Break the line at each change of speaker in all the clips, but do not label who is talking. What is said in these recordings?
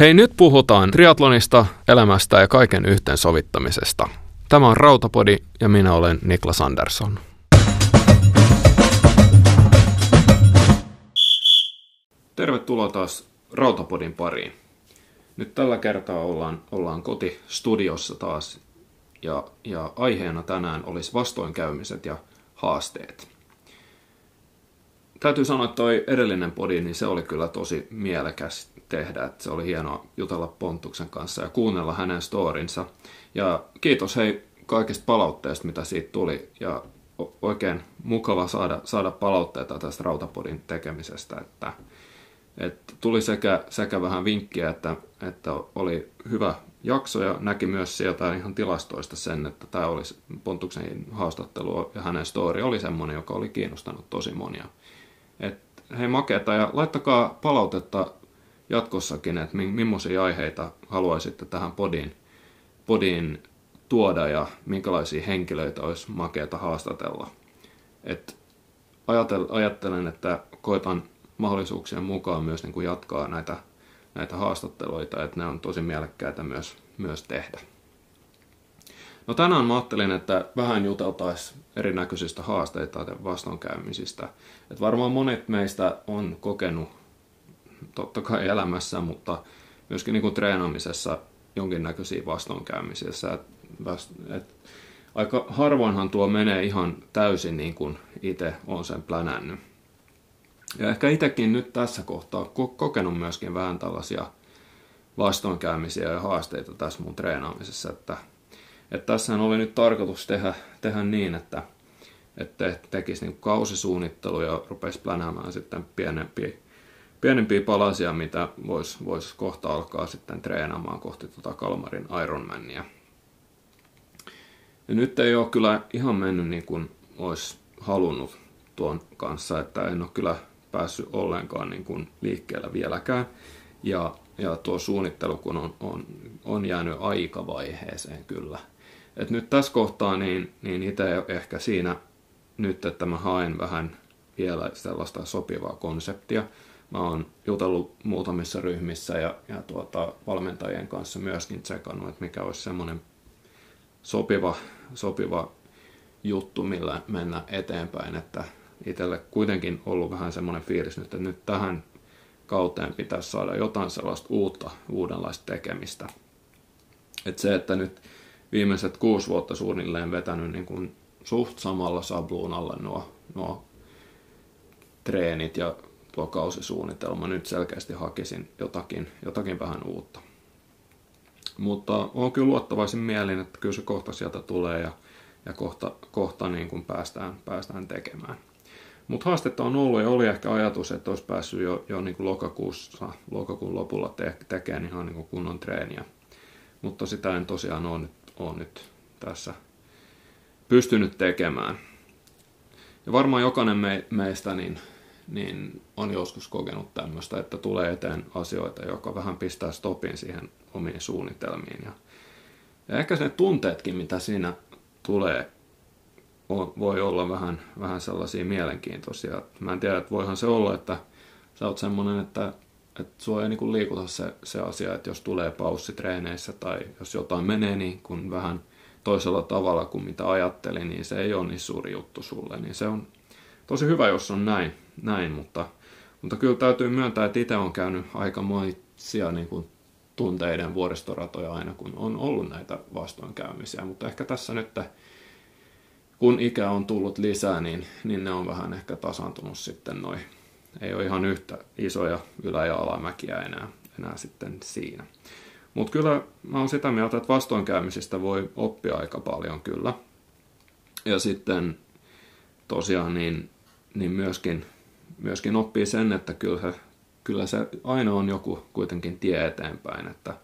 Hei, nyt puhutaan triatlonista, elämästä ja kaiken yhteensovittamisesta. Tämä on Rautapodi ja minä olen Niklas Andersson. Tervetuloa taas Rautapodin pariin. Nyt tällä kertaa ollaan, ollaan kotistudiossa taas ja, ja aiheena tänään olisi vastoinkäymiset ja haasteet. Täytyy sanoa, että toi edellinen podi, niin se oli kyllä tosi mielekäs tehdä. Että se oli hienoa jutella Pontuksen kanssa ja kuunnella hänen storinsa. Ja kiitos hei kaikista palautteista, mitä siitä tuli. Ja oikein mukava saada, saada palautteita tästä Rautapodin tekemisestä. Että, että tuli sekä, sekä vähän vinkkiä, että, että oli hyvä jakso ja näki myös sieltä ihan tilastoista sen, että tämä olisi Pontuksen haastattelu ja hänen story oli semmoinen, joka oli kiinnostanut tosi monia. Et, hei makeeta ja laittakaa palautetta jatkossakin, että millaisia aiheita haluaisitte tähän podiin, podiin tuoda ja minkälaisia henkilöitä olisi makeata haastatella. Et ajattelen, että koitan mahdollisuuksien mukaan myös niin kuin jatkaa näitä, näitä haastatteluita, että ne on tosi mielekkäitä myös, myös tehdä. No tänään mä ajattelin, että vähän juteltaisiin erinäköisistä haasteita ja vastoinkäymisistä. Että varmaan monet meistä on kokenut totta kai elämässä, mutta myöskin niin kuin treenaamisessa jonkinnäköisiä vastoinkäymisiä. Et, et, aika harvoinhan tuo menee ihan täysin niin kuin itse on sen plänännyt. Ja ehkä itsekin nyt tässä kohtaa kokenut myöskin vähän tällaisia vastoinkäymisiä ja haasteita tässä mun treenaamisessa, että, että tässähän oli nyt tarkoitus tehdä, tehdä niin, että, että tekisi niin kausisuunnittelu ja rupesi plänäämään sitten pienempiä pienempiä palasia, mitä voisi vois kohta alkaa sitten treenaamaan kohti tuota Kalmarin Ironmania. Ja nyt ei ole kyllä ihan mennyt niin kuin olisi halunnut tuon kanssa, että en ole kyllä päässyt ollenkaan niin kuin liikkeellä vieläkään. Ja, ja tuo suunnittelu kun on, on, on jäänyt aikavaiheeseen kyllä. Et nyt tässä kohtaa niin, niin itse ehkä siinä nyt, että mä haen vähän vielä sellaista sopivaa konseptia – mä oon jutellut muutamissa ryhmissä ja, ja tuota, valmentajien kanssa myöskin tsekannut, että mikä olisi semmoinen sopiva, sopiva juttu, millä mennä eteenpäin, että itselle kuitenkin ollut vähän semmoinen fiilis nyt, että nyt tähän kauteen pitäisi saada jotain sellaista uutta, uudenlaista tekemistä. Että se, että nyt viimeiset kuusi vuotta suunnilleen vetänyt niin kuin suht samalla sabluunalla nuo, nuo treenit ja tuo kausisuunnitelma. Nyt selkeästi hakisin jotakin, jotakin vähän uutta. Mutta on kyllä luottavaisin mielin, että kyllä se kohta sieltä tulee ja, ja kohta, kohta niin kuin päästään, päästään tekemään. Mutta haastetta on ollut ja oli ehkä ajatus, että olisi päässyt jo, jo niin kuin lokakuussa, lokakuun lopulla te, tekemään ihan niin kuin kunnon treeniä. Mutta sitä en tosiaan ole nyt, ole nyt tässä pystynyt tekemään. Ja varmaan jokainen me, meistä niin niin on joskus kokenut tämmöistä, että tulee eteen asioita, joka vähän pistää stopin siihen omiin suunnitelmiin. Ja, ehkä ne tunteetkin, mitä siinä tulee, on, voi olla vähän, vähän sellaisia mielenkiintoisia. Mä en tiedä, että voihan se olla, että sä oot semmoinen, että, että sua ei niin liikuta se, se asia, että jos tulee paussi treeneissä tai jos jotain menee niin kuin vähän toisella tavalla kuin mitä ajattelin, niin se ei ole niin suuri juttu sulle. Niin se on tosi hyvä, jos on näin näin, mutta, mutta kyllä täytyy myöntää, että itse on käynyt aika monia niin kuin tunteiden vuoristoratoja aina, kun on ollut näitä vastoinkäymisiä, mutta ehkä tässä nyt, kun ikä on tullut lisää, niin, niin ne on vähän ehkä tasantunut sitten noin. Ei ole ihan yhtä isoja ylä- ja alamäkiä enää, enää sitten siinä. Mutta kyllä mä oon sitä mieltä, että vastoinkäymisistä voi oppia aika paljon kyllä. Ja sitten tosiaan niin, niin myöskin myöskin oppii sen, että kyllä kyllä se aina on joku kuitenkin tie eteenpäin, että,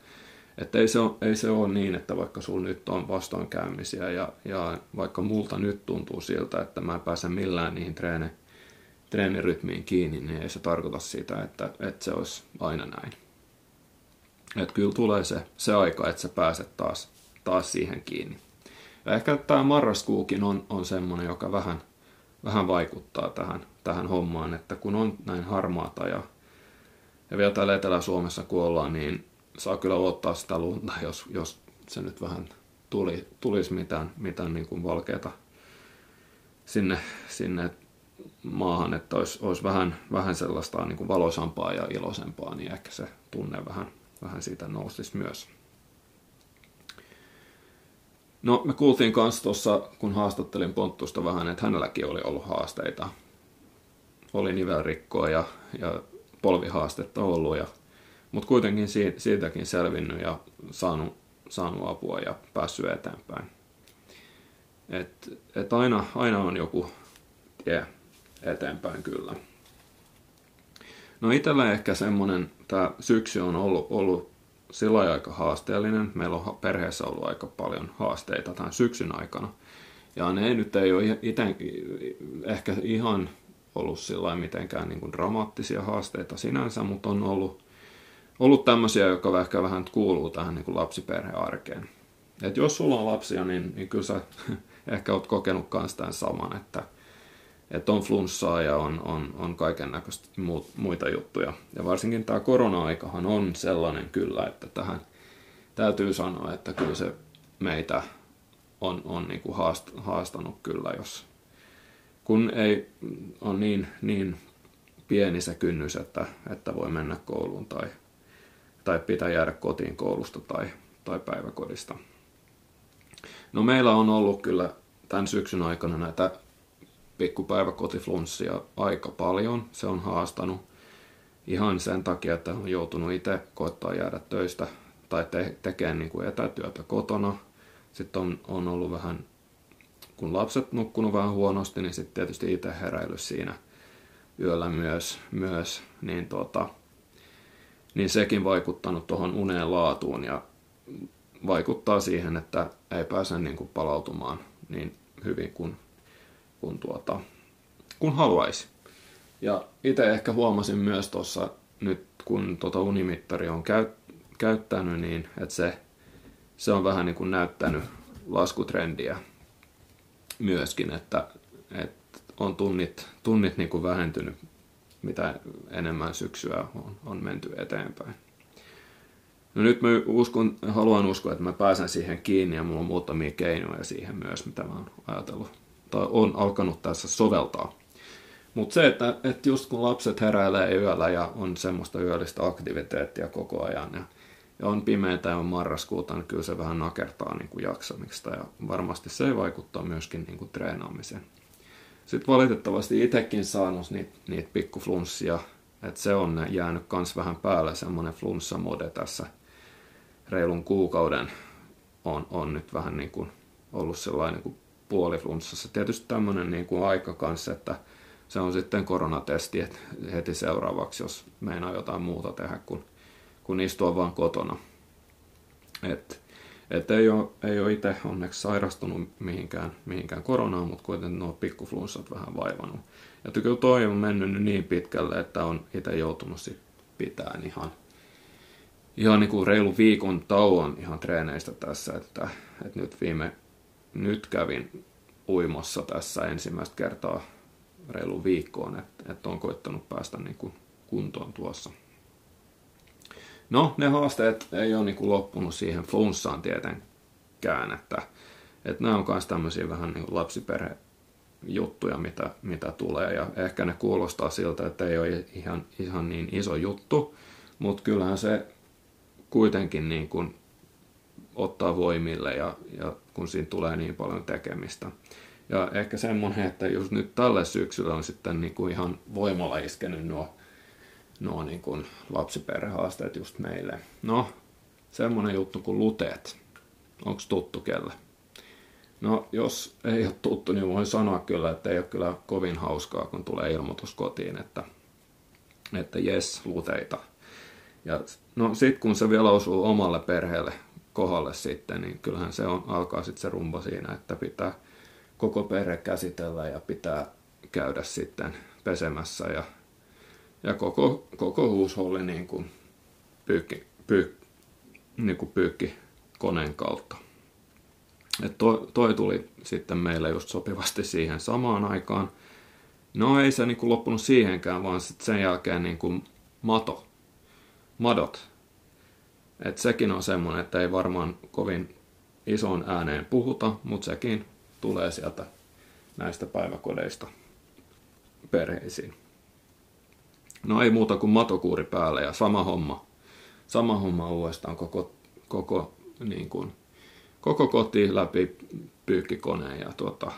että ei, se ole, ei se ole niin, että vaikka sulla nyt on vastoinkäymisiä ja, ja vaikka multa nyt tuntuu siltä, että mä en pääse millään niihin treeni, treenirytmiin kiinni, niin ei se tarkoita sitä, että, että se olisi aina näin. Että kyllä tulee se, se aika, että sä pääset taas, taas siihen kiinni. Ja ehkä tämä marraskuukin on, on semmoinen, joka vähän, vähän vaikuttaa tähän, tähän hommaan, että kun on näin harmaata ja, ja vielä täällä Etelä-Suomessa kun ollaan, niin, saa kyllä ottaa sitä lunta, jos, jos se nyt vähän tuli, tulisi mitään, mitään niin kuin valkeata sinne, sinne maahan, että olisi, olisi vähän, vähän sellaista niin kuin valoisampaa ja iloisempaa, niin ehkä se tunne vähän, vähän siitä nousisi myös. No me kuultiin kanssa tuossa, kun haastattelin Ponttusta vähän, että hänelläkin oli ollut haasteita. Oli nivelrikkoa ja, ja polvihaastetta ollut, ja, mutta kuitenkin siitäkin selvinnyt ja saanut, saanut apua ja päässyt eteenpäin. Et, et aina, aina on joku tie eteenpäin kyllä. No itsellä ehkä semmoinen, tämä syksy on ollut, ollut sillä aika haasteellinen. Meillä on perheessä ollut aika paljon haasteita tämän syksyn aikana. Ja ne nyt ei ole iten, ehkä ihan ollut sillä mitenkään niin kuin dramaattisia haasteita sinänsä, mutta on ollut, ollut tämmöisiä, jotka ehkä vähän kuuluu tähän niin kuin lapsiperhearkeen. Et jos sulla on lapsia, niin, niin kyllä sä ehkä oot kokenut myös tämän saman, että, että on flunssaa ja on, on, on kaiken näköistä muita juttuja. Ja varsinkin tämä korona-aikahan on sellainen kyllä, että tähän täytyy sanoa, että kyllä se meitä on, on niin kuin haast, haastanut kyllä, jos kun ei ole niin, niin pieni se kynnys, että, että voi mennä kouluun tai, tai pitää jäädä kotiin koulusta tai, tai päiväkodista. No meillä on ollut kyllä tämän syksyn aikana näitä pikkupäiväkotiflunssia aika paljon. Se on haastanut ihan sen takia, että on joutunut itse koettaa jäädä töistä tai te- tekemään niin kuin etätyötä kotona. Sitten on, on ollut vähän, kun lapset nukkunut vähän huonosti, niin sitten tietysti itse heräily siinä yöllä myös, myös niin, tota, niin sekin vaikuttanut tuohon uneen laatuun ja vaikuttaa siihen, että ei pääse niin kuin palautumaan niin hyvin kuin, kuin, tuota, kuin haluaisi. Ja itse ehkä huomasin myös tuossa nyt, kun tuota unimittari on käy, käyttänyt, niin että se, se on vähän niin kuin näyttänyt laskutrendiä myöskin, että, että on tunnit, tunnit niin kuin vähentynyt, mitä enemmän syksyä on, on menty eteenpäin. No nyt mä uskon, haluan uskoa, että mä pääsen siihen kiinni ja mulla on muutamia keinoja siihen myös, mitä mä oon ajatellut tai on alkanut tässä soveltaa. Mutta se, että, että just kun lapset heräilee yöllä ja on semmoista yöllistä aktiviteettia koko ajan ja, ja on pimeätä ja on marraskuuta, niin kyllä se vähän nakertaa niin kuin jaksamista ja varmasti se vaikuttaa myöskin niin kuin treenaamiseen. Sitten valitettavasti itsekin saanut niitä, niitä pikkuflunssia, että se on jäänyt kans vähän päälle semmoinen flunssamode tässä – reilun kuukauden on, on nyt vähän niin kuin ollut sellainen kuin puoliflunssassa. Tietysti tämmöinen niin kuin aika kanssa, että se on sitten koronatesti heti seuraavaksi, jos meinaa jotain muuta tehdä kuin, kuin istua vaan kotona. Et, et ei ole, ei ole itse onneksi sairastunut mihinkään, mihinkään koronaan, mutta kuitenkin nuo pikkuflunssat vähän vaivannut. Ja kyllä toi on mennyt niin pitkälle, että on itse joutunut sit pitämään ihan ihan niin kuin reilu viikon tauon ihan treeneistä tässä, että, että nyt viime, nyt kävin uimassa tässä ensimmäistä kertaa reilu viikkoon, että, että on koittanut päästä niin kuin kuntoon tuossa. No, ne haasteet ei ole niin kuin loppunut siihen flunssaan tietenkään, että, että nämä on myös tämmöisiä vähän niin kuin lapsiperhe juttuja, mitä, mitä tulee, ja ehkä ne kuulostaa siltä, että ei ole ihan, ihan niin iso juttu, mutta kyllähän se kuitenkin niin kuin ottaa voimille ja, ja kun siinä tulee niin paljon tekemistä. Ja ehkä semmoinen, että just nyt tällä syksyllä on sitten niin kuin ihan voimalla iskenyt nuo, nuo niin kuin lapsiperhehaasteet just meille. No, semmoinen juttu kuin luteet. Onko tuttu kelle? No, jos ei ole tuttu, niin voin sanoa kyllä, että ei ole kyllä kovin hauskaa, kun tulee ilmoitus kotiin, että, että jes, luteita – ja no sit kun se vielä osuu omalle perheelle kohdalle sitten, niin kyllähän se on, alkaa sitten se rumba siinä, että pitää koko perhe käsitellä ja pitää käydä sitten pesemässä ja, ja koko, koko huusholli niin kuin pyykki, pyy, niin kuin pyykki koneen kautta. Et toi, toi tuli sitten meille just sopivasti siihen samaan aikaan. No ei se niin kuin loppunut siihenkään, vaan sitten sen jälkeen niin kuin mato madot. Et sekin on semmoinen, että ei varmaan kovin ison ääneen puhuta, mutta sekin tulee sieltä näistä päiväkodeista perheisiin. No ei muuta kuin matokuuri päälle ja sama homma. Sama homma uudestaan koko, koko, niin kuin, koko koti läpi pyykkikoneen ja, tuota,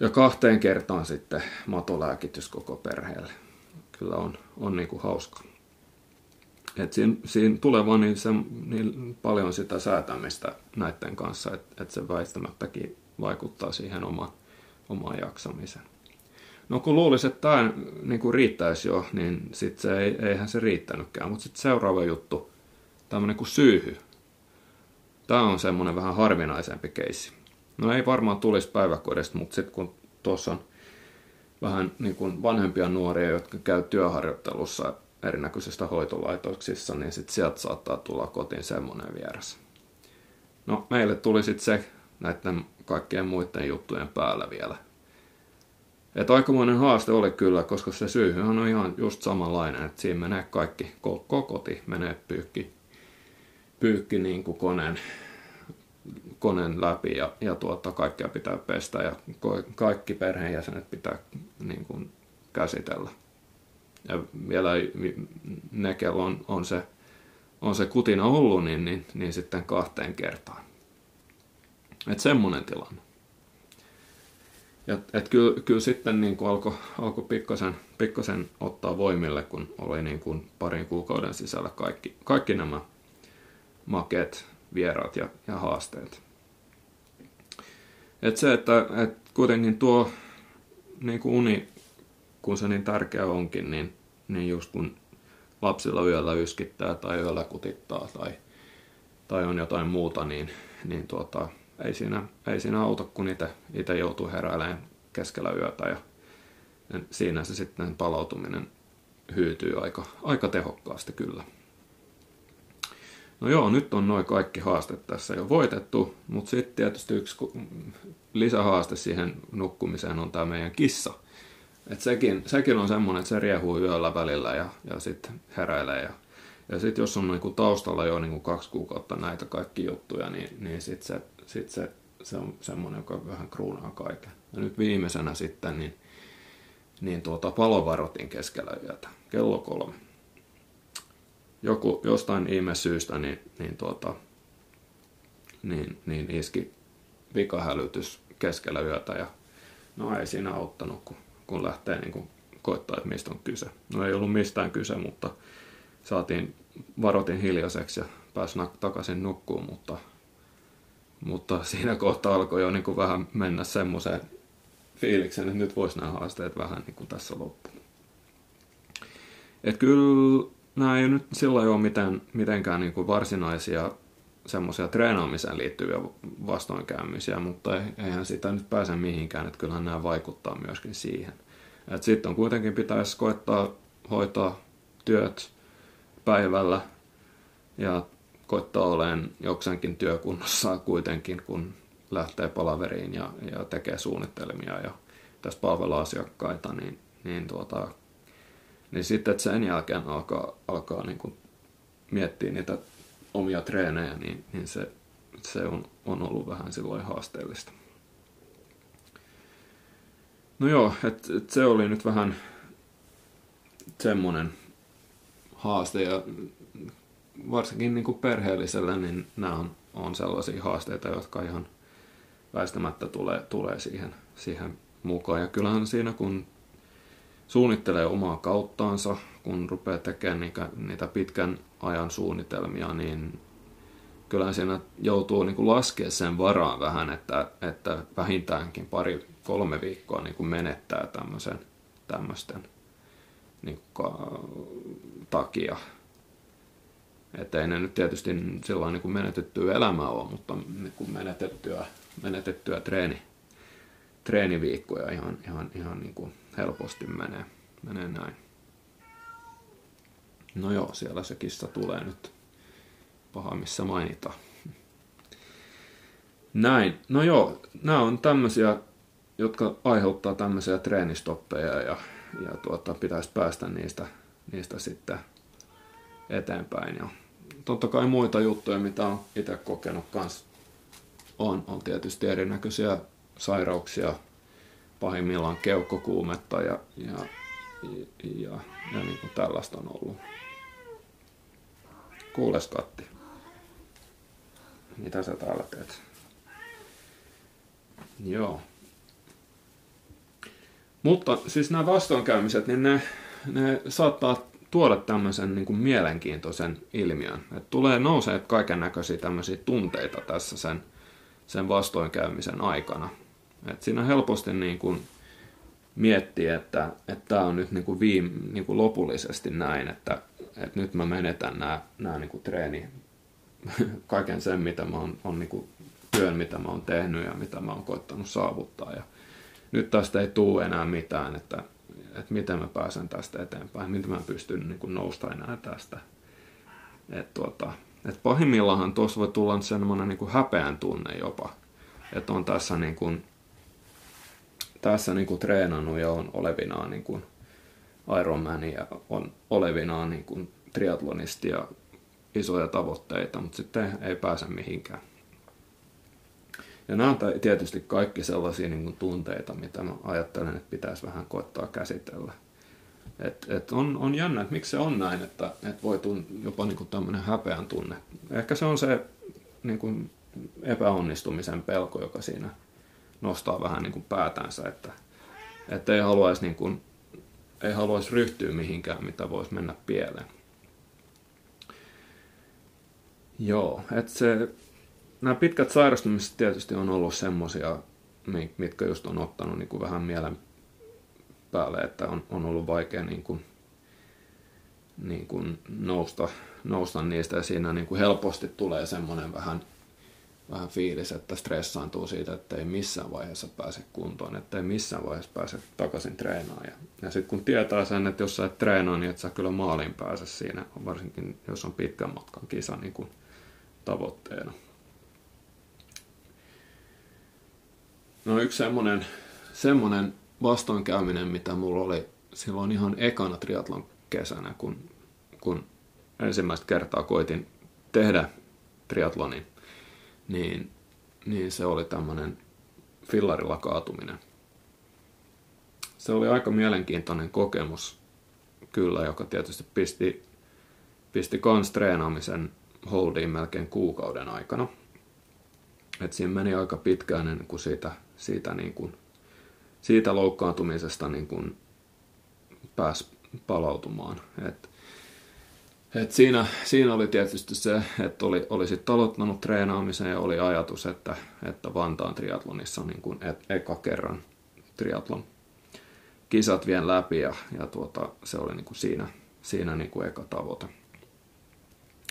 ja kahteen kertaan sitten matolääkitys koko perheelle. Kyllä on, on niin kuin hauska. Et siinä, siinä tulee vaan niin, se, niin paljon sitä säätämistä näiden kanssa, että et se väistämättäkin vaikuttaa siihen oma, omaan jaksamiseen. No kun luulisi, että tämä niin riittäisi jo, niin sit se ei, eihän se riittänytkään. Mutta sitten seuraava juttu, tämmöinen kuin syyhy. Tämä on semmoinen vähän harvinaisempi keissi. No ei varmaan tulisi päiväkodista, mutta sitten kun tuossa on vähän niin kuin vanhempia nuoria, jotka käy työharjoittelussa erinäköisistä hoitolaitoksissa, niin sitten sieltä saattaa tulla kotiin semmoinen vieras. No meille tuli sitten se näiden kaikkien muiden juttujen päällä vielä. Että aikamoinen haaste oli kyllä, koska se syyhyhän on ihan just samanlainen, että siinä menee kaikki, koko koti menee pyykki, pyykki niin kuin koneen, koneen läpi ja, ja tuota, kaikkea pitää pestä ja kaikki perheenjäsenet pitää niin kuin, käsitellä. Ja vielä ne, kello on, on, se, on se kutina ollut, niin, niin, niin sitten kahteen kertaan. Että semmoinen tilanne. Ja et kyllä, kyllä sitten niin alkoi alko pikkasen, pikkasen ottaa voimille, kun oli niin kuin parin kuukauden sisällä kaikki, kaikki nämä makeet, vieraat ja, ja haasteet. Et se, että et kuitenkin tuo niin kuin uni, kun se niin tärkeä onkin, niin, niin just kun lapsilla yöllä yskittää tai yöllä kutittaa tai, tai on jotain muuta, niin, niin tuota, ei siinä, ei siinä auta, kun itse joutuu heräilemään keskellä yötä ja siinä se sitten palautuminen hyytyy aika, aika tehokkaasti kyllä. No joo, nyt on noin kaikki haasteet tässä jo voitettu, mutta sitten tietysti yksi lisähaaste siihen nukkumiseen on tämä meidän kissa. Et sekin, sekin on semmoinen, että se riehuu yöllä välillä ja, ja sitten heräilee. Ja, ja sitten jos on niinku taustalla jo niinku kaksi kuukautta näitä kaikki juttuja, niin, niin sitten se sit se, se on semmoinen, joka vähän kruunaa kaiken. Ja nyt viimeisenä sitten niin, niin tuota, palovarotin keskellä yötä, kello kolme. Joku, jostain ihme syystä niin, niin, tuota, niin, niin iski vikahälytys keskellä yötä ja no ei siinä auttanut, kun, kun lähtee niin kuin koittaa, että mistä on kyse. No ei ollut mistään kyse, mutta saatiin varotin hiljaiseksi ja pääsi takaisin nukkuun, mutta mutta siinä kohtaa alkoi jo niin kuin vähän mennä semmoiseen fiilikseen, että nyt voisi nämä haasteet vähän niin kuin tässä loppu. Että kyllä nämä ei nyt sillä ole mitenkään niin kuin varsinaisia semmoisia treenaamiseen liittyviä vastoinkäymisiä, mutta eihän sitä nyt pääse mihinkään, että kyllähän nämä vaikuttaa myöskin siihen. Sitten on kuitenkin pitäisi koettaa hoitaa työt päivällä ja koittaa olemaan jokseenkin työkunnossa kuitenkin, kun lähtee palaveriin ja, ja tekee suunnitelmia ja tässä palvella asiakkaita, niin, niin, tuota, niin sitten sen jälkeen alkaa, alkaa niin kuin miettiä niitä omia treenejä, niin, niin se, se on, on ollut vähän silloin haasteellista. No joo, että et se oli nyt vähän semmoinen haaste ja varsinkin niin kuin perheelliselle, niin nämä on, on sellaisia haasteita, jotka ihan väistämättä tulee, tulee siihen, siihen mukaan. Ja kyllähän siinä, kun suunnittelee omaa kauttaansa, kun rupeaa tekemään niitä, pitkän ajan suunnitelmia, niin kyllähän siinä joutuu niin kuin laskea sen varaan vähän, että, että vähintäänkin pari, kolme viikkoa niin kuin menettää tämmöisen, tämmöisten niin kuin, takia. Että ei ne nyt tietysti sellainen niin kuin menetettyä elämää ole, mutta niin kuin menetettyä, menetettyä treeni, treeniviikkoja ihan, ihan, ihan niin kuin helposti menee, menee näin. No joo, siellä se kissa tulee nyt paha, missä mainita. Näin. No joo, nämä on tämmöisiä, jotka aiheuttaa tämmöisiä treenistoppeja ja, ja tuota, pitäisi päästä niistä, niistä sitten eteenpäin. Ja totta kai muita juttuja, mitä on itse kokenut kanssa. On, on tietysti erinäköisiä sairauksia, pahimmillaan keuhkokuumetta ja, ja, ja, ja, ja niin kuin tällaista on ollut. Kuules Katti. Mitä sä täällä teet? Joo. Mutta siis nämä vastoinkäymiset, niin ne, ne saattaa tuoda tämmöisen niin kuin mielenkiintoisen ilmiön. Et tulee nousee kaiken näköisiä tämmöisiä tunteita tässä sen, sen vastoinkäymisen aikana. Et siinä helposti niin kuin miettii, että tämä on nyt niin kuin viime, niin kuin lopullisesti näin, että, että nyt mä menetän nämä, nämä niin kuin treeni, kaiken sen, mitä mä oon, on niin kuin työn, mitä mä oon tehnyt ja mitä mä oon koittanut saavuttaa. Ja nyt tästä ei tule enää mitään, että, että miten mä pääsen tästä eteenpäin, miten mä pystyn niin kuin nousta enää tästä. Et tuota, et pahimmillaan tuossa voi tulla semmoinen niin häpeän tunne jopa, että on tässä, niin kuin, tässä niin kuin treenannut ja on olevinaan niin kuin Ironman ja on olevinaan niin kuin triatlonisti ja isoja tavoitteita, mutta sitten ei pääse mihinkään. Ja nämä on tietysti kaikki sellaisia niin kuin tunteita, mitä mä ajattelen, että pitäisi vähän koettaa käsitellä. Et, et on, on jännä, että miksi se on näin, että et voi tun, jopa niin kuin tämmöinen häpeän tunne. Ehkä se on se niin kuin epäonnistumisen pelko, joka siinä nostaa vähän niin kuin päätänsä, että, että ei, haluaisi niin kuin, ei haluaisi ryhtyä mihinkään, mitä voisi mennä pieleen. Joo, että se nämä pitkät sairastumiset tietysti on ollut semmoisia, mitkä just on ottanut niin kuin vähän mielen päälle, että on, on ollut vaikea niin kuin, niin kuin nousta, nousta niistä ja siinä niin kuin helposti tulee semmoinen vähän, vähän fiilis, että stressaantuu siitä, että ei missään vaiheessa pääse kuntoon, että ei missään vaiheessa pääse takaisin treenaamaan. Ja, ja sitten kun tietää sen, että jos sä et treenaa, niin et sä kyllä maaliin pääse siinä, varsinkin jos on pitkän matkan kisa niin kuin tavoitteena. No yksi semmoinen, semmoinen vastoinkäyminen, mitä mulla oli silloin ihan ekana triatlon kesänä, kun, kun ensimmäistä kertaa koitin tehdä triatlonin, niin, niin se oli tämmöinen fillarilla kaatuminen. Se oli aika mielenkiintoinen kokemus kyllä, joka tietysti pisti, pisti kans treenaamisen holdiin melkein kuukauden aikana. Et siinä meni aika pitkään ennen kuin siitä siitä, niin kuin, siitä loukkaantumisesta niin kuin pääsi palautumaan. Et, et siinä, siinä oli tietysti se, että oli, oli sitten aloittanut treenaamisen ja oli ajatus, että, että Vantaan triatlonissa niin kuin et, eka kerran triatlon kisat vien läpi ja, ja tuota, se oli niin kuin siinä, siinä niin kuin eka tavoite.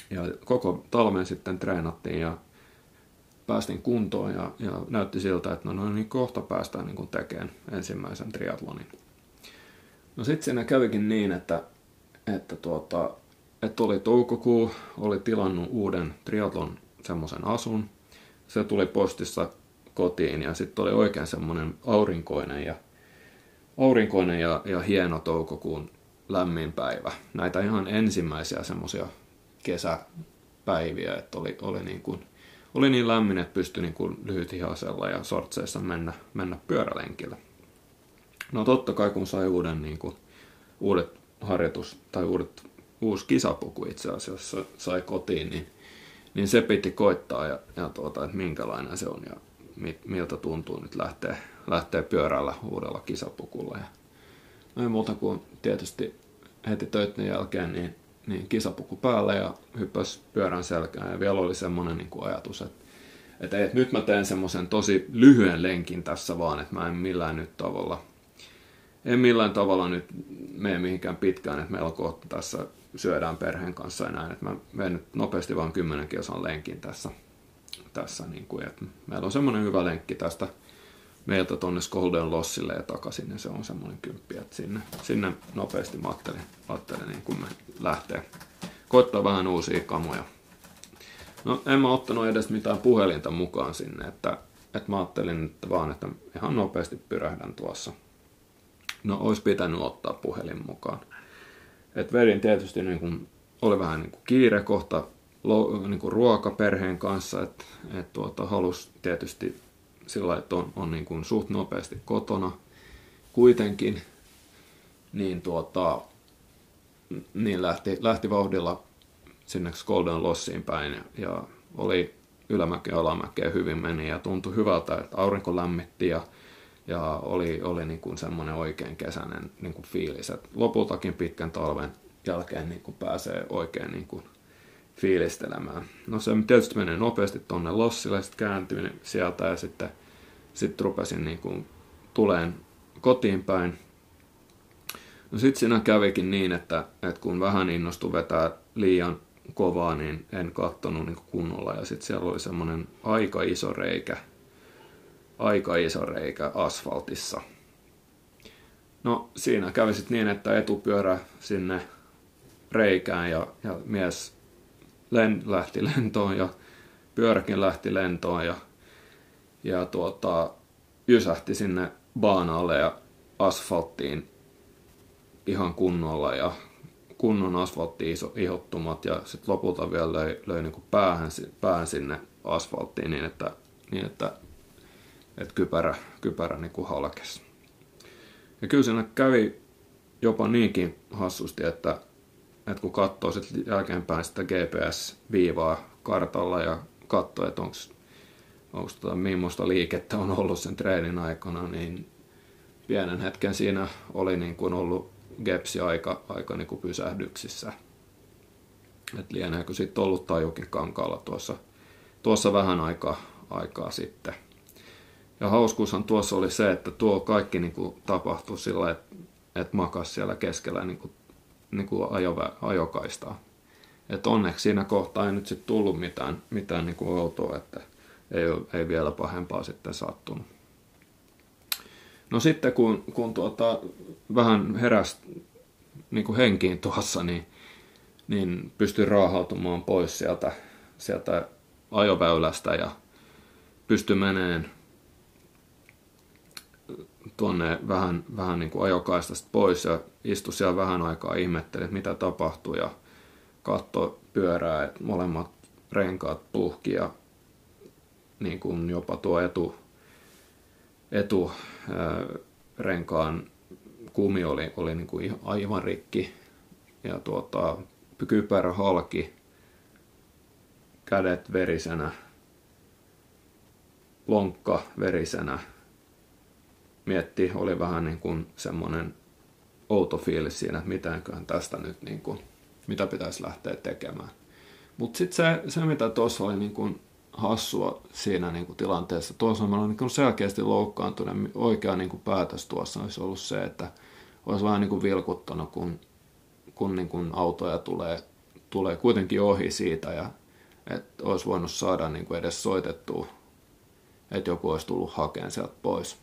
Ja koko talven sitten treenattiin ja päästiin kuntoon ja, ja näytti siltä, että no, no niin kohta päästään niin kuin tekemään ensimmäisen triatlonin. No sitten siinä kävikin niin, että, että, tuota, että oli toukokuu, oli tilannut uuden triatlon semmoisen asun. Se tuli postissa kotiin ja sitten oli oikein semmoinen aurinkoinen ja, aurinkoinen ja, ja hieno toukokuun lämmin päivä. Näitä ihan ensimmäisiä semmoisia kesäpäiviä, että oli, oli niin kuin oli niin lämmin, että pystyi niin kuin lyhythihasella ja sortseissa mennä, mennä pyörälenkillä. No totta kai kun sai uuden, niin kuin, uudet harjoitus tai uudet, uusi kisapuku itse asiassa sai kotiin, niin, niin se piti koittaa ja, ja tuota, että minkälainen se on ja miltä tuntuu nyt lähteä, lähteä pyörällä uudella kisapukulla. Ja, no ei muuta kuin tietysti heti töiden jälkeen niin niin kisapuku päälle ja hyppäsi pyörän selkään. Ja vielä oli semmoinen niin ajatus, että, että, että nyt mä teen semmoisen tosi lyhyen lenkin tässä vaan, että mä en millään nyt tavalla, en millään tavalla nyt mene mihinkään pitkään, että meillä kohta tässä syödään perheen kanssa ja näin, että mä menen nyt nopeasti vaan 10 kilsan lenkin tässä, tässä niin kuin, että meillä on semmoinen hyvä lenkki tästä meiltä tuonne Golden Lossille ja takaisin, ja se on semmoinen kymppi, että sinne, sinne nopeasti mä ajattelin, ajattelin niin kun me lähtee koittaa vähän uusia kamoja. No en mä ottanut edes mitään puhelinta mukaan sinne, että, että mä ajattelin että vaan, että ihan nopeasti pyrähdän tuossa. No olisi pitänyt ottaa puhelin mukaan. Et vedin tietysti niin kun, oli vähän niin kuin kiire kohta, niin kuin ruoka perheen kanssa, että et tuota, halusi tietysti sillä että on, on niin kuin suht nopeasti kotona kuitenkin, niin, tuota, niin lähti, lähti vauhdilla sinne Golden Lossiin päin ja, ja oli ylämäkeä alamäkeä hyvin meni ja tuntui hyvältä, että aurinko lämmitti ja, ja oli, oli niin kuin semmoinen oikein kesäinen niin kuin fiilis. että lopultakin pitkän talven jälkeen niin kuin pääsee oikein niin kuin fiilistelemään. No se tietysti menee nopeasti tuonne Lossille, sitten kääntyin sieltä ja sitten sit rupesin niin kuin tuleen kotiin päin. No sitten siinä kävikin niin, että, että kun vähän innostui vetää liian kovaa, niin en kattonut niin kunnolla. Ja sitten siellä oli semmoinen aika iso reikä, aika iso reikä asfaltissa. No siinä kävi sitten niin, että etupyörä sinne reikään ja, ja mies len, lähti lentoon ja pyöräkin lähti lentoon ja, ja tuota, jysähti sinne baanalle ja asfalttiin ihan kunnolla ja kunnon asfaltti ihottumat ja sitten lopulta vielä löi, löi niin päähän, päähän sinne asfalttiin niin, että, niin että, että kypärä, kypärä niin kuin halkesi. Ja kyllä siinä kävi jopa niinkin hassusti, että, että kun katsoo sitten jälkeenpäin sitä GPS-viivaa kartalla ja katsoo, että onko onko tota, millaista liikettä on ollut sen treenin aikana, niin pienen hetken siinä oli niin kuin ollut gepsi aika, aika niin kuin pysähdyksissä. Et lieneekö sitten ollut tajukin kankaalla tuossa, tuossa vähän aikaa, aikaa sitten. Ja hauskuushan tuossa oli se, että tuo kaikki niin kuin tapahtui sillä, että, että makas siellä keskellä niin kuin, niin kuin ajo, ajokaistaa. Et onneksi siinä kohtaa ei nyt sitten tullut mitään, mitään niin kuin outoa, että ei, ei vielä pahempaa sitten sattunut. No sitten kun, kun tuota, vähän heräs niin kuin henkiin tuossa, niin, niin pystyin raahautumaan pois sieltä, sieltä ajoväylästä ja pystyi meneen tuonne vähän, vähän niin kuin ajokaistasta pois ja istui siellä vähän aikaa ihmetteli, että mitä tapahtui ja katto pyörää, että molemmat renkaat puhki ja niin kuin jopa tuo etu, etu renkaan kumi oli, oli niin kuin aivan rikki ja tuota, kypärä halki, kädet verisenä, lonkka verisenä. Mietti, oli vähän niin kuin semmoinen outo fiilis siinä, että mitäköhän tästä nyt, niin kuin, mitä pitäisi lähteä tekemään. Mutta sitten se, se, mitä tuossa oli niin kuin hassua siinä niin kuin tilanteessa. Toisaalta niin kuin selkeästi loukkaantunut. Oikea niin kuin päätös tuossa olisi ollut se, että olisi vähän niin kuin vilkuttanut, kun, kun niin kuin autoja tulee, tulee kuitenkin ohi siitä ja että olisi voinut saada niin kuin edes soitettua, että joku olisi tullut hakemaan sieltä pois.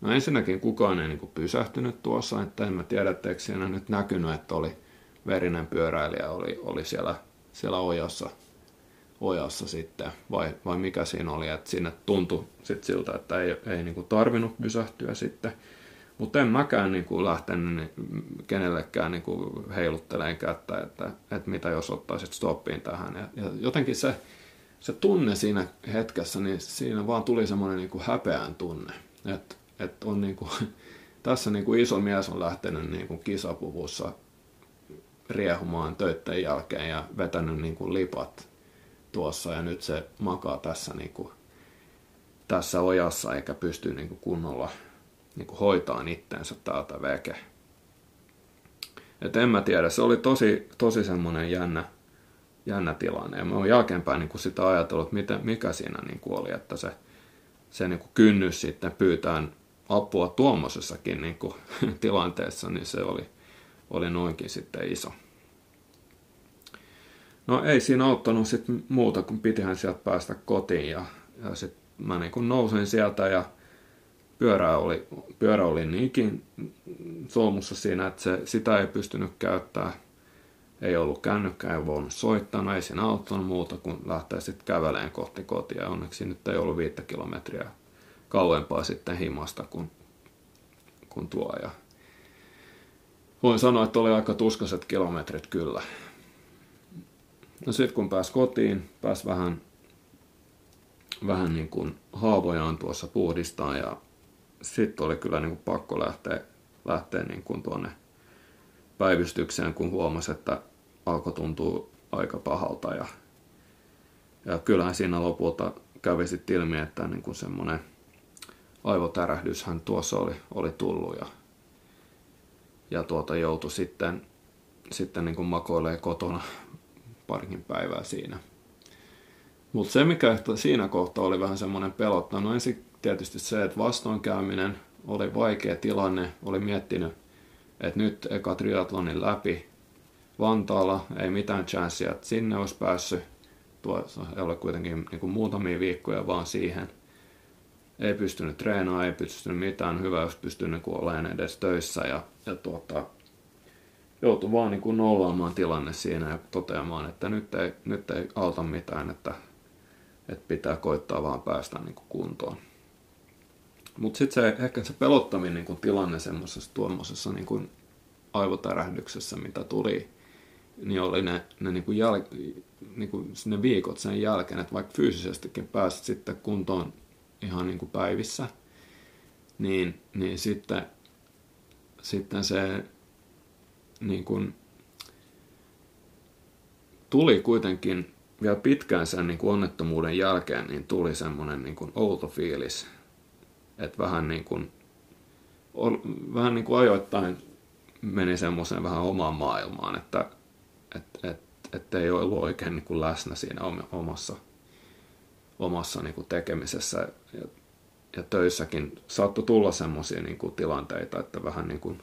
No ensinnäkin kukaan ei niin kuin pysähtynyt tuossa, että en mä tiedä, etteikö siinä nyt näkynyt, että oli verinen pyöräilijä oli, oli siellä, siellä ojassa ojassa sitten, vai, vai mikä siinä oli, että sinne tuntui sit siltä, että ei, ei niin kuin tarvinnut pysähtyä sitten. Mutta en mäkään niin kuin lähtenyt kenellekään niin kuin heilutteleen kättä, että, että mitä jos ottaisit stoppiin tähän. Ja, ja jotenkin se, se tunne siinä hetkessä, niin siinä vaan tuli semmoinen niin kuin häpeän tunne. Että että on niin kuin, tässä niin kuin iso mies on lähtenyt niin kuin kisapuvussa riehumaan töiden jälkeen ja vetänyt niin kuin lipat tuossa ja nyt se makaa tässä, niin kuin, tässä ojassa eikä pysty niin kuin kunnolla niin kuin hoitaan itteensä täältä veke. Et en mä tiedä, se oli tosi, tosi semmoinen jännä, jännä tilanne. Ja mä oon jälkeenpäin niin kuin sitä ajatellut, että mitä, mikä siinä niin kuin oli, että se, se niin kuin kynnys sitten pyytään apua tuommoisessakin niin kuin, tilanteessa, niin se oli, oli noinkin sitten iso. No ei siinä auttanut sit muuta, kun pitihän sieltä päästä kotiin ja, ja sitten mä niin kun nousin sieltä ja pyörä oli, pyörä oli niinkin solmussa siinä, että se, sitä ei pystynyt käyttämään. Ei ollut kännykkää, ei voinut soittaa, no ei siinä auttanut muuta kuin lähteä sitten käveleen kohti kotia. Onneksi nyt ei ollut viittä kilometriä kauempaa sitten himasta kuin, kuin tuo. Ja voin sanoa, että oli aika tuskaset kilometrit kyllä no sitten kun pääsi kotiin, pääsi vähän, vähän niin kuin haavojaan tuossa puhdistaa ja sitten oli kyllä niin kuin pakko lähteä, lähteä niin kuin tuonne päivystykseen, kun huomasi, että alkoi tuntua aika pahalta. Ja, ja kyllähän siinä lopulta kävi sitten ilmi, että niin kuin semmoinen aivotärähdyshän tuossa oli, oli tullut ja, ja tuota joutui sitten, sitten niin kuin makoilee kotona parikin päivää siinä. Mutta se, mikä siinä kohtaa oli vähän semmoinen pelottanut, no ensin tietysti se, että vastoinkäyminen oli vaikea tilanne, oli miettinyt, että nyt eka triatlonin läpi Vantaalla, ei mitään chanssia, että sinne olisi päässyt. Tuossa ei ole kuitenkin niin kuin muutamia viikkoja vaan siihen. Ei pystynyt treenaamaan, ei pystynyt mitään. Hyvä, jos pystynyt niin olemaan edes töissä. Ja, ja tuota, joutui vaan niin kuin nollaamaan tilanne siinä ja toteamaan, että nyt ei, nyt ei auta mitään, että, että pitää koittaa vaan päästä niin kuin kuntoon. Mutta sitten se, ehkä se pelottaminen niin kuin tilanne semmoisessa tuommoisessa niin kuin aivotärähdyksessä, mitä tuli, niin oli ne, ne, niin kuin jäl, niin kuin ne viikot sen jälkeen, että vaikka fyysisestikin pääsit sitten kuntoon ihan niin kuin päivissä, niin, niin sitten, sitten se niin kuin, tuli kuitenkin vielä pitkään sen niin kuin onnettomuuden jälkeen, niin tuli semmoinen niin kuin outo fiilis, että vähän niin kuin, vähän niin kuin ajoittain meni semmoiseen vähän omaan maailmaan, että et, et, et ei ollut oikein niin kuin läsnä siinä omassa, omassa niin kuin tekemisessä. Ja, ja töissäkin saattoi tulla semmoisia niin tilanteita, että vähän niin kuin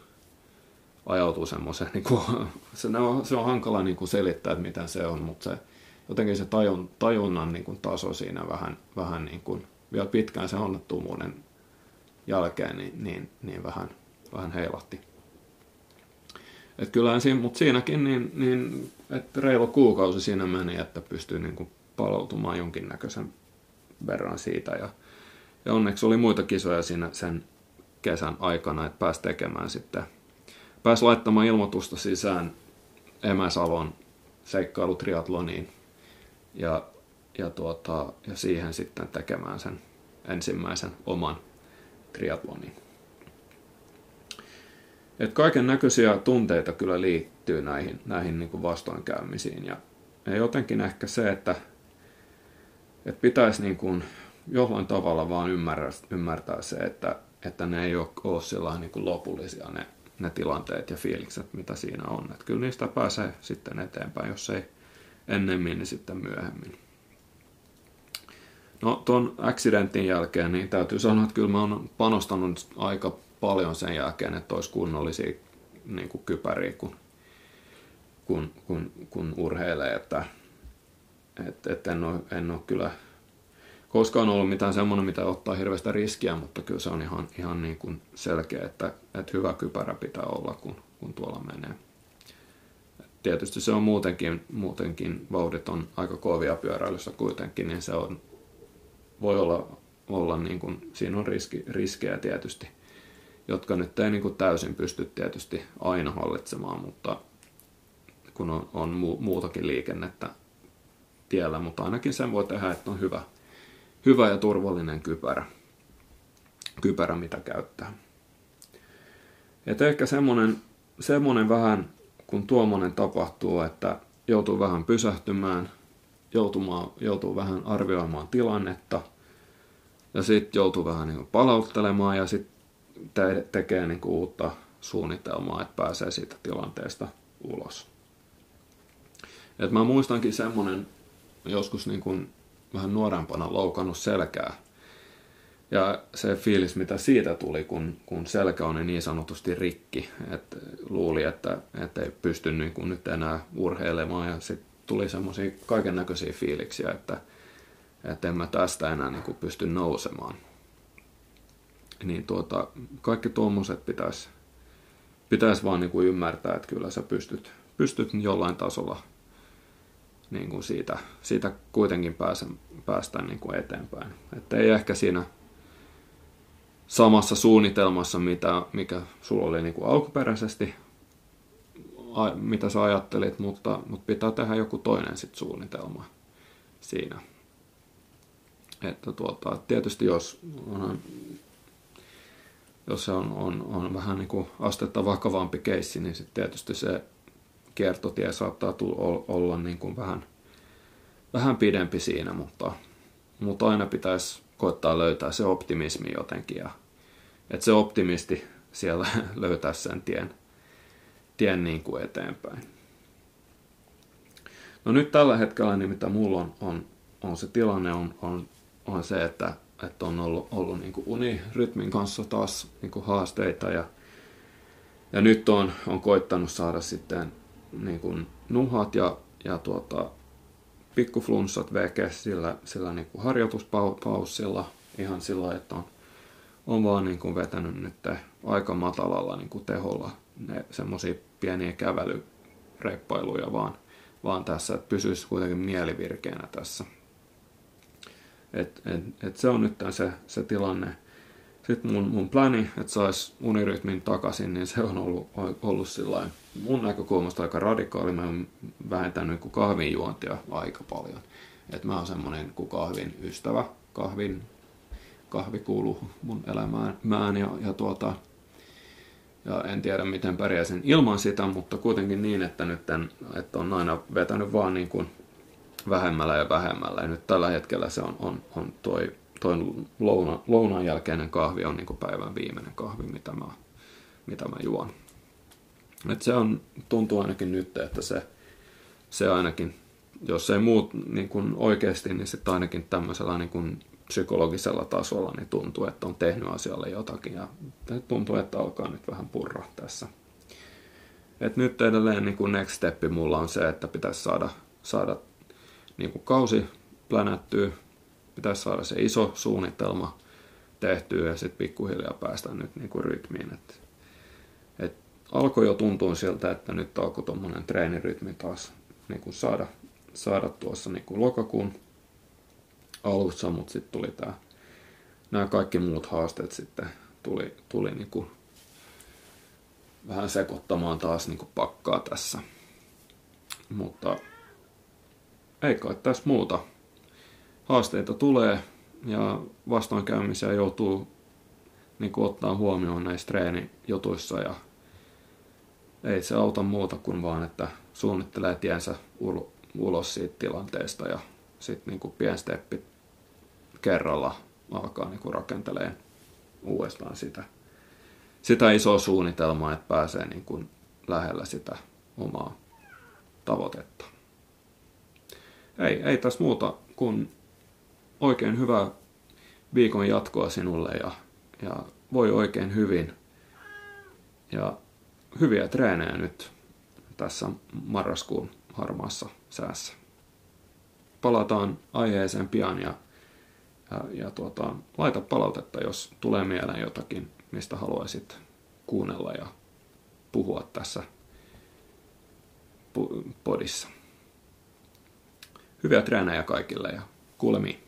ajautuu semmoiseen, niin kuin, se, on, se on hankala niin kuin selittää, että mitä se on, mutta se, jotenkin se tajun, tajunnan niin kuin taso siinä vähän, vähän niin kuin, vielä pitkään se onnettomuuden jälkeen, niin, niin, niin vähän, vähän heilahti. Et kyllähän siinä, mutta siinäkin niin, niin että reilu kuukausi siinä meni, että pystyy niin kuin palautumaan jonkinnäköisen verran siitä. Ja, ja onneksi oli muita kisoja siinä sen kesän aikana, että pääsi tekemään sitten, pääsi laittamaan ilmoitusta sisään Emäsalon seikkailutriatloniin ja, ja, tuota, ja siihen sitten tekemään sen ensimmäisen oman triatlonin. Et kaiken näköisiä tunteita kyllä liittyy näihin, näihin niin kuin vastoinkäymisiin. Ja, ja jotenkin ehkä se, että, että pitäisi niin kuin jollain tavalla vaan ymmärtää, ymmärtää se, että, että ne ei ole, ole niin kuin lopullisia ne, ne tilanteet ja fiilikset, mitä siinä on. Että kyllä niistä pääsee sitten eteenpäin, jos ei ennemmin, niin sitten myöhemmin. No tuon accidentin jälkeen niin täytyy sanoa, että kyllä mä oon panostanut aika paljon sen jälkeen, että olisi kunnollisia niin kuin kypäriä, kun, kun, kun, kun urheilee, että et, et en, ole, en ole kyllä koskaan ollut mitään semmoinen, mitä ottaa hirveästä riskiä, mutta kyllä se on ihan, ihan niin kuin selkeä, että, että hyvä kypärä pitää olla, kun, kun tuolla menee. Tietysti se on muutenkin, muutenkin vauhdit on aika kovia pyöräilyssä kuitenkin, niin se on, voi olla, olla niin kuin, siinä on riski, riskejä tietysti jotka nyt ei niin kuin täysin pysty tietysti aina hallitsemaan, mutta kun on, on muutakin liikennettä tiellä, mutta ainakin sen voi tehdä, että on hyvä, hyvä ja turvallinen kypärä, kypärä mitä käyttää. Et ehkä semmoinen, semmoinen vähän, kun tuommoinen tapahtuu, että joutuu vähän pysähtymään, joutumaan, joutuu vähän arvioimaan tilannetta ja sitten joutuu vähän niin palauttelemaan ja sitten te- tekee niin uutta suunnitelmaa, että pääsee siitä tilanteesta ulos. Et mä muistankin semmonen joskus niin kuin vähän nuorempana loukannut selkää. Ja se fiilis, mitä siitä tuli, kun, kun selkä on niin sanotusti rikki, että luuli, että, että ei pysty niin kuin nyt enää urheilemaan. Ja sitten tuli semmoisia kaiken näköisiä fiiliksiä, että, että en mä tästä enää niin kuin pysty nousemaan niin tuota, kaikki tuommoiset pitäisi pitäis vaan niin kuin ymmärtää, että kyllä sä pystyt, pystyt jollain tasolla niin kuin siitä, siitä kuitenkin pääsen, päästä niin kuin eteenpäin. Että ei ehkä siinä samassa suunnitelmassa, mitä, mikä sulla oli niin kuin alkuperäisesti mitä sä ajattelit, mutta, mutta pitää tehdä joku toinen sit suunnitelma siinä. Että tuota, tietysti jos, on, jos se on, on, on vähän niin kuin astetta vakavampi keissi, niin sitten tietysti se kiertotie saattaa tulla, olla niin kuin vähän, vähän pidempi siinä, mutta, mutta aina pitäisi koittaa löytää se optimismi jotenkin ja että se optimisti siellä löytää sen tien, tien niin kuin eteenpäin. No nyt tällä hetkellä, niin mitä mulla on, on, on se tilanne, on, on, on se, että, että on ollut, ollut niin kuin unirytmin kanssa taas niin kuin haasteita ja, ja nyt on, on koittanut saada sitten niin kuin nuhat ja, ja tuota, pikkuflunssat veke sillä, sillä niin kuin harjoituspaussilla ihan sillä, että on, on vaan niin kuin vetänyt nyt aika matalalla niin kuin teholla ne semmoisia pieniä kävelyreippailuja vaan, vaan tässä, että pysyisi kuitenkin mielivirkeänä tässä. Et, et, et se on nyt se, se tilanne. Sitten mun, mun pläni, että saisi unirytmin takaisin, niin se on ollut, ollut sillain, mun näkökulmasta aika radikaali. Mä oon vähentänyt niin kahvin juontia aika paljon. Et mä oon semmonen kuin kahvin ystävä. Kahvin, kahvi kuuluu mun elämään mään ja, ja tuota, ja en tiedä miten pärjäisin ilman sitä, mutta kuitenkin niin, että nyt en, että on aina vetänyt vaan niin kuin vähemmällä ja vähemmällä. Ja nyt tällä hetkellä se on, on, on toi, toi louna, lounan jälkeinen kahvi on niin päivän viimeinen kahvi, mitä mä, mitä mä juon. Et se on, tuntuu ainakin nyt, että se, se ainakin, jos ei muut niin kuin oikeasti, niin sitten ainakin tämmöisellä niin kuin psykologisella tasolla niin tuntuu, että on tehnyt asialle jotakin ja tuntuu, että alkaa nyt vähän purra tässä. Et nyt edelleen niin kuin next step mulla on se, että pitäisi saada, saada niin kuin kausi plänättyä, pitäisi saada se iso suunnitelma tehtyä ja sitten pikkuhiljaa päästä nyt niin kuin rytmiin. Et, et alkoi jo tuntua siltä, että nyt alkoi tuommoinen treenirytmi taas niin kuin saada, saada tuossa niin kuin lokakuun alussa, mutta sitten tuli tämä, nämä kaikki muut haasteet sitten tuli, tuli niin kuin vähän sekoittamaan taas niin kuin pakkaa tässä. Mutta ei kai tässä muuta. Haasteita tulee ja vastoinkäymisiä joutuu niin kuin ottaa huomioon näissä treenijutuissa ja ei se auta muuta kuin vaan, että suunnittelee tiensä ulos siitä tilanteesta ja sitten niin pien steppi kerralla alkaa niin rakentelee uudestaan sitä, sitä isoa suunnitelmaa, että pääsee niin kuin lähellä sitä omaa tavoitetta. Ei, ei tässä muuta kuin oikein hyvää viikon jatkoa sinulle ja, ja voi oikein hyvin. Ja hyviä treenejä nyt tässä marraskuun harmaassa säässä. Palataan aiheeseen pian ja ja, ja tuota, laita palautetta, jos tulee mieleen jotakin, mistä haluaisit kuunnella ja puhua tässä podissa. Hyviä treenejä kaikille ja kuulemiin.